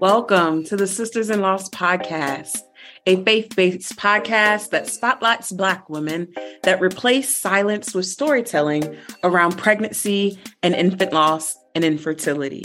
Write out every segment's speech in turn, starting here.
Welcome to the Sisters in Loss podcast, a faith based podcast that spotlights Black women that replace silence with storytelling around pregnancy and infant loss and infertility.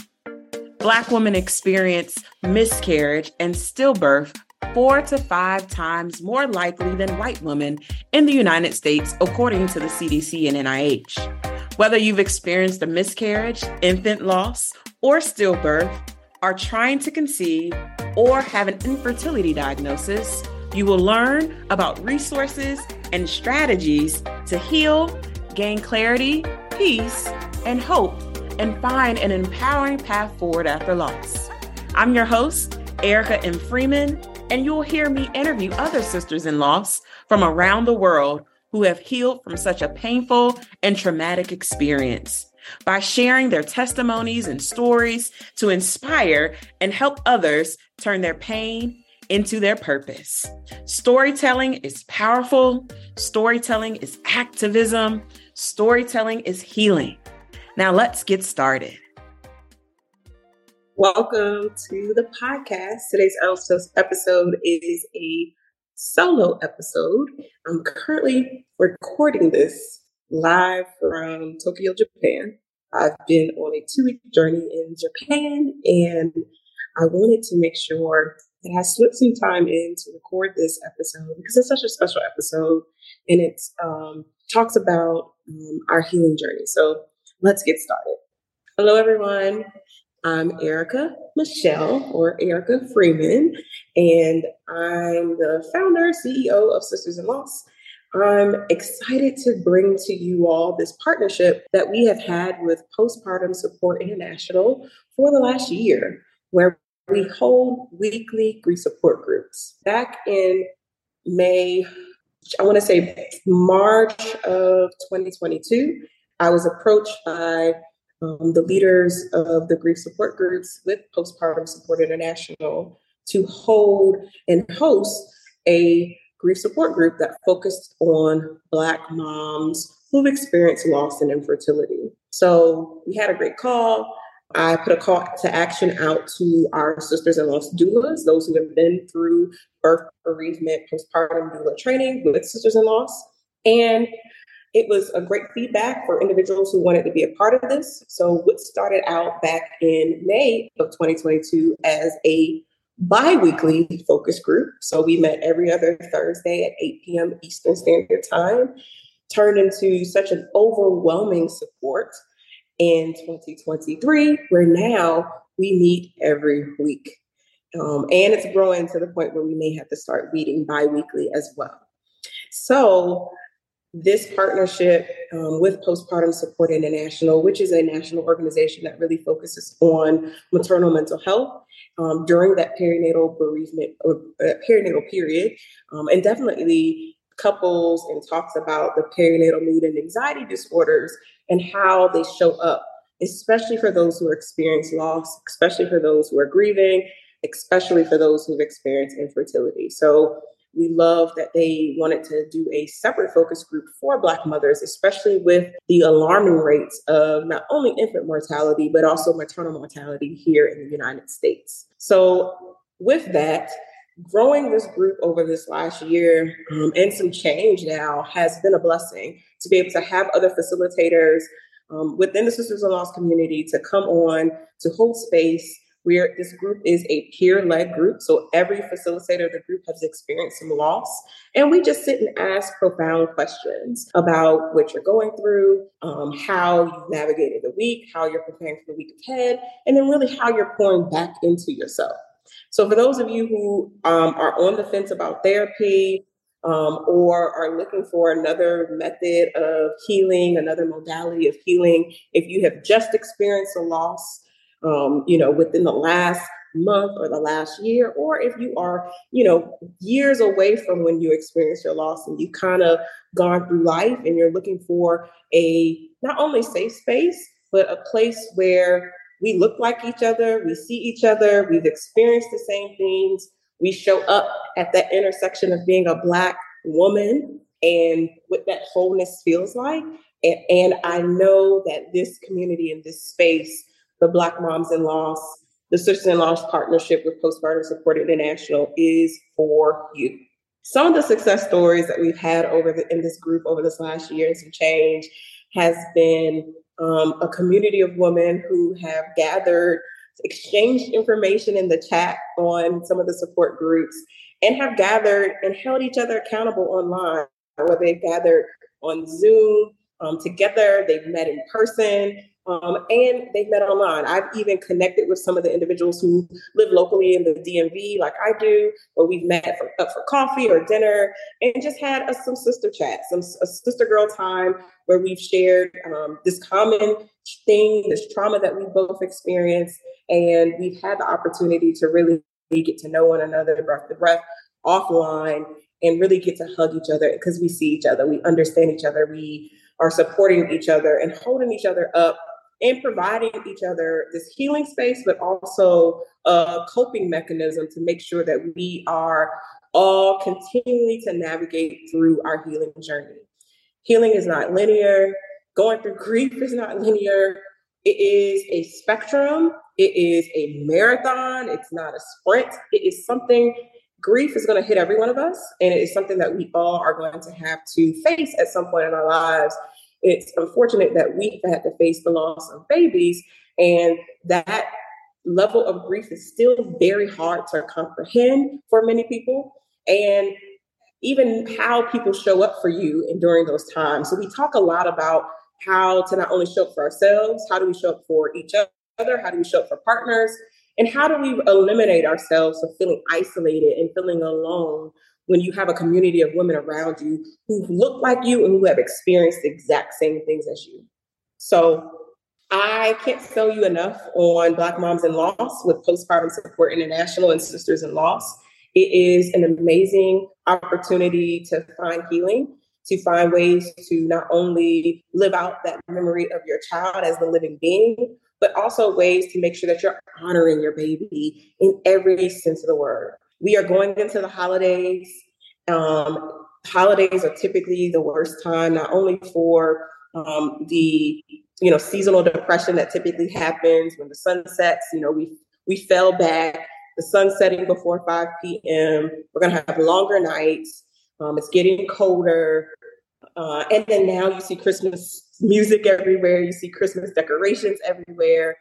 Black women experience miscarriage and stillbirth four to five times more likely than white women in the United States, according to the CDC and NIH. Whether you've experienced a miscarriage, infant loss, or stillbirth, are trying to conceive, or have an infertility diagnosis, you will learn about resources and strategies to heal, gain clarity, peace, and hope, and find an empowering path forward after loss. I'm your host, Erica M. Freeman, and you'll hear me interview other sisters in loss from around the world who have healed from such a painful and traumatic experience by sharing their testimonies and stories to inspire and help others turn their pain into their purpose. Storytelling is powerful, storytelling is activism, storytelling is healing. Now let's get started. Welcome to the podcast. Today's episode is a solo episode. I'm currently recording this live from Tokyo, Japan. I've been on a two week journey in Japan and I wanted to make sure that I slipped some time in to record this episode because it's such a special episode and it um, talks about um, our healing journey. So let's get started. Hello, everyone. I'm Erica Michelle or Erica Freeman, and I'm the founder, CEO of Sisters in Loss. I'm excited to bring to you all this partnership that we have had with Postpartum Support International for the last year, where we hold weekly grief support groups. Back in May, I want to say March of 2022, I was approached by um, the leaders of the grief support groups with Postpartum Support International to hold and host a grief support group that focused on Black moms who've experienced loss and infertility. So we had a great call. I put a call to action out to our sisters in loss doulas, those who have been through birth, bereavement, postpartum doula training with sisters in loss. And it was a great feedback for individuals who wanted to be a part of this. So, what started out back in May of 2022 as a bi-weekly focus group. So we met every other Thursday at 8 p.m. Eastern Standard Time, turned into such an overwhelming support in 2023, where now we meet every week. Um, and it's growing to the point where we may have to start meeting bi-weekly as well. So this partnership um, with Postpartum Support International, which is a national organization that really focuses on maternal mental health um, during that perinatal bereavement or uh, perinatal period, um, and definitely couples and talks about the perinatal mood and anxiety disorders and how they show up, especially for those who experience loss, especially for those who are grieving, especially for those who've experienced infertility. So we love that they wanted to do a separate focus group for Black mothers, especially with the alarming rates of not only infant mortality, but also maternal mortality here in the United States. So, with that, growing this group over this last year um, and some change now has been a blessing to be able to have other facilitators um, within the Sisters in Loss community to come on to hold space where this group is a peer-led group. So every facilitator of the group has experienced some loss. And we just sit and ask profound questions about what you're going through, um, how you've navigated the week, how you're preparing for the week ahead, and then really how you're pouring back into yourself. So for those of you who um, are on the fence about therapy, um, or are looking for another method of healing, another modality of healing, if you have just experienced a loss, um, you know, within the last month or the last year, or if you are, you know, years away from when you experienced your loss and you kind of gone through life and you're looking for a not only safe space, but a place where we look like each other, we see each other, we've experienced the same things, we show up at that intersection of being a Black woman and what that wholeness feels like. And, and I know that this community in this space, the Black Moms in Loss, the Sisters in Loss partnership with Postpartum Support International is for you. Some of the success stories that we've had over the, in this group over this last year and some change has been um, a community of women who have gathered exchanged information in the chat on some of the support groups and have gathered and held each other accountable online, where they've gathered on Zoom um, together, they've met in person, um, and they've met online. I've even connected with some of the individuals who live locally in the DMV, like I do, where we've met for, up for coffee or dinner and just had a, some sister chat, some sister girl time where we've shared um, this common thing, this trauma that we both experienced, and we've had the opportunity to really get to know one another breath to breath offline and really get to hug each other because we see each other, we understand each other, we are supporting each other and holding each other up and providing each other this healing space, but also a coping mechanism to make sure that we are all continually to navigate through our healing journey. Healing is not linear. Going through grief is not linear. It is a spectrum. It is a marathon. It's not a sprint. It is something, grief is going to hit every one of us. And it is something that we all are going to have to face at some point in our lives. It's unfortunate that we've had to face the loss of babies, and that level of grief is still very hard to comprehend for many people. And even how people show up for you and during those times. So we talk a lot about how to not only show up for ourselves, how do we show up for each other, how do we show up for partners, and how do we eliminate ourselves from feeling isolated and feeling alone when you have a community of women around you who look like you and who have experienced the exact same things as you. So I can't sell you enough on Black Moms in Loss with Postpartum Support International and Sisters in Loss. It is an amazing opportunity to find healing, to find ways to not only live out that memory of your child as the living being, but also ways to make sure that you're honoring your baby in every sense of the word. We are going into the holidays. Um, holidays are typically the worst time, not only for um, the you know seasonal depression that typically happens when the sun sets. You know, we we fell back the sun setting before 5 p.m. We're to have longer nights. Um, it's getting colder. Uh, and then now you see Christmas music everywhere. You see Christmas decorations everywhere.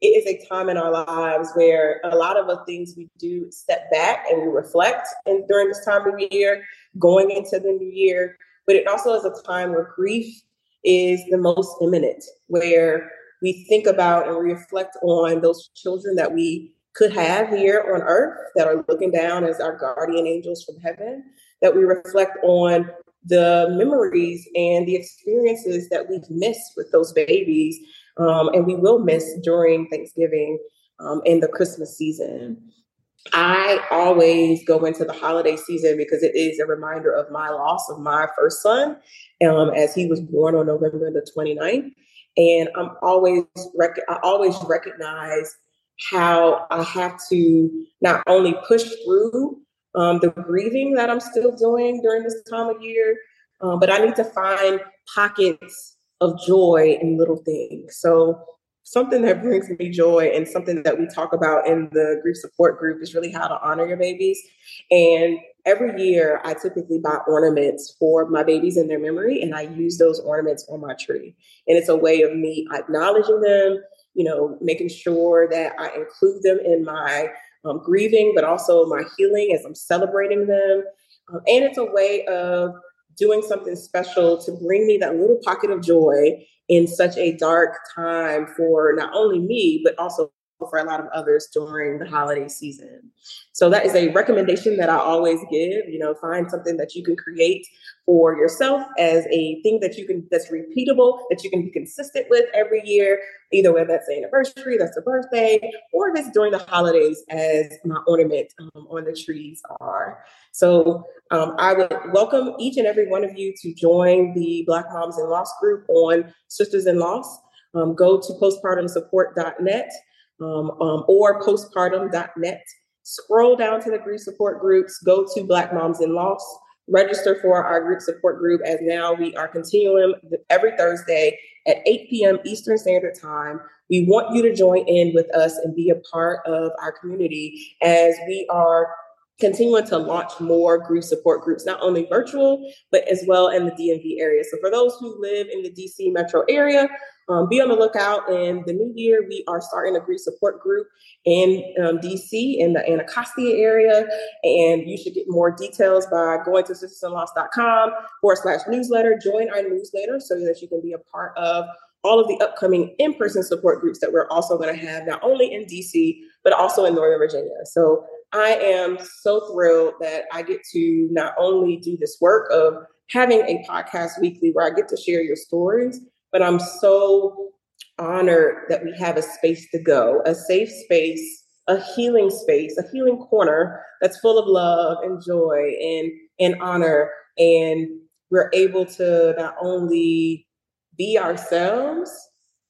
It is a time in our lives where a lot of the things we do step back and we reflect and during this time of year, going into the new year. But it also is a time where grief is the most imminent, where we think about and reflect on those children that we could have here on earth that are looking down as our guardian angels from heaven, that we reflect on the memories and the experiences that we've missed with those babies um, and we will miss during Thanksgiving um, and the Christmas season. I always go into the holiday season because it is a reminder of my loss of my first son um, as he was born on November the 29th. And I'm always rec- I always recognize how I have to not only push through um, the grieving that I'm still doing during this time of year, um, but I need to find pockets of joy in little things. So, something that brings me joy and something that we talk about in the grief support group is really how to honor your babies. And every year I typically buy ornaments for my babies in their memory, and I use those ornaments on my tree. And it's a way of me acknowledging them, you know, making sure that I include them in my um, grieving, but also my healing as I'm celebrating them. Um, and it's a way of doing something special to bring me that little pocket of joy in such a dark time for not only me, but also for a lot of others during the holiday season. So that is a recommendation that I always give, you know, find something that you can create for yourself as a thing that you can that's repeatable, that you can be consistent with every year, either whether that's an anniversary, that's a birthday, or if it's during the holidays as my ornament um, on the trees are. So um, I would welcome each and every one of you to join the Black Moms in Loss group on Sisters in Loss. Um, go to postpartumsupport.net um, um, or postpartum.net. Scroll down to the grief support groups, go to Black Moms in Loss, register for our group support group as now we are continuing every Thursday at 8 p.m. Eastern Standard Time. We want you to join in with us and be a part of our community as we are continuing to launch more grief support groups, not only virtual, but as well in the DMV area. So for those who live in the DC metro area, um, be on the lookout. In the new year, we are starting a grief support group in um, DC in the Anacostia area. And you should get more details by going to sistersinloss.com forward slash newsletter. Join our newsletter so that you can be a part of all of the upcoming in-person support groups that we're also going to have not only in DC but also in Northern Virginia. So I am so thrilled that I get to not only do this work of having a podcast weekly where I get to share your stories, but I'm so honored that we have a space to go, a safe space, a healing space, a healing corner that's full of love and joy and and honor. And we're able to not only be ourselves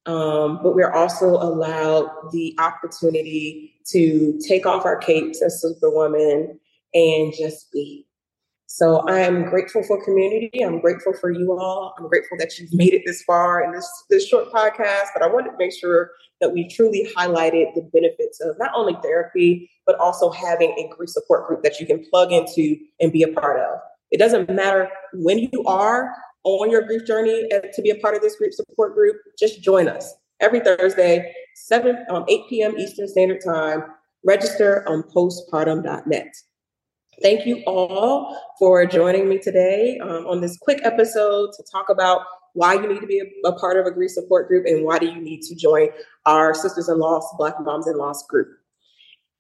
um, but we're also allowed the opportunity to take off our capes as superwoman and just be. So I am grateful for community. I'm grateful for you all. I'm grateful that you've made it this far in this this short podcast. But I wanted to make sure that we truly highlighted the benefits of not only therapy, but also having a grief support group that you can plug into and be a part of. It doesn't matter when you are on your grief journey uh, to be a part of this grief support group. Just join us every Thursday, 7 um, 8 p.m. Eastern Standard Time. Register on postpartum.net. Thank you all for joining me today um, on this quick episode to talk about why you need to be a, a, part of a grief support group and why do you need to join our Sisters in Loss, Black Moms in Loss group.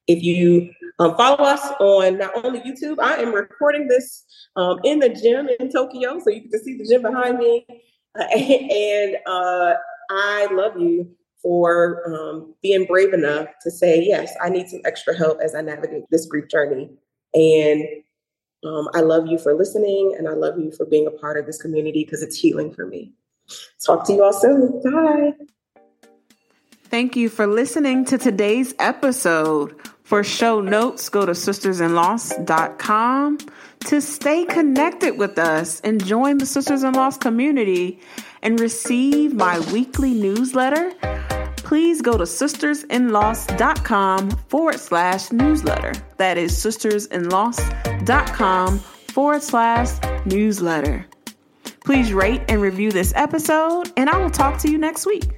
If you um, follow us on not only YouTube, I am recording this um, in the gym in Tokyo, so you can see the gym behind me. And uh, I love you for um, being brave enough to say, yes, I need some extra help as I navigate this grief journey. And um, I love you for listening and I love you for being a part of this community because it's healing for me. Talk to you all soon. Bye. Thank you for listening to today's episode. For show notes, go to sistersinloss.com to stay connected with us and join the Sisters in Loss community and receive my weekly newsletter please go to sistersinloss.com forward slash newsletter. That is sistersinloss.com forward slash newsletter. Please rate and review this episode, and I will talk to you next week.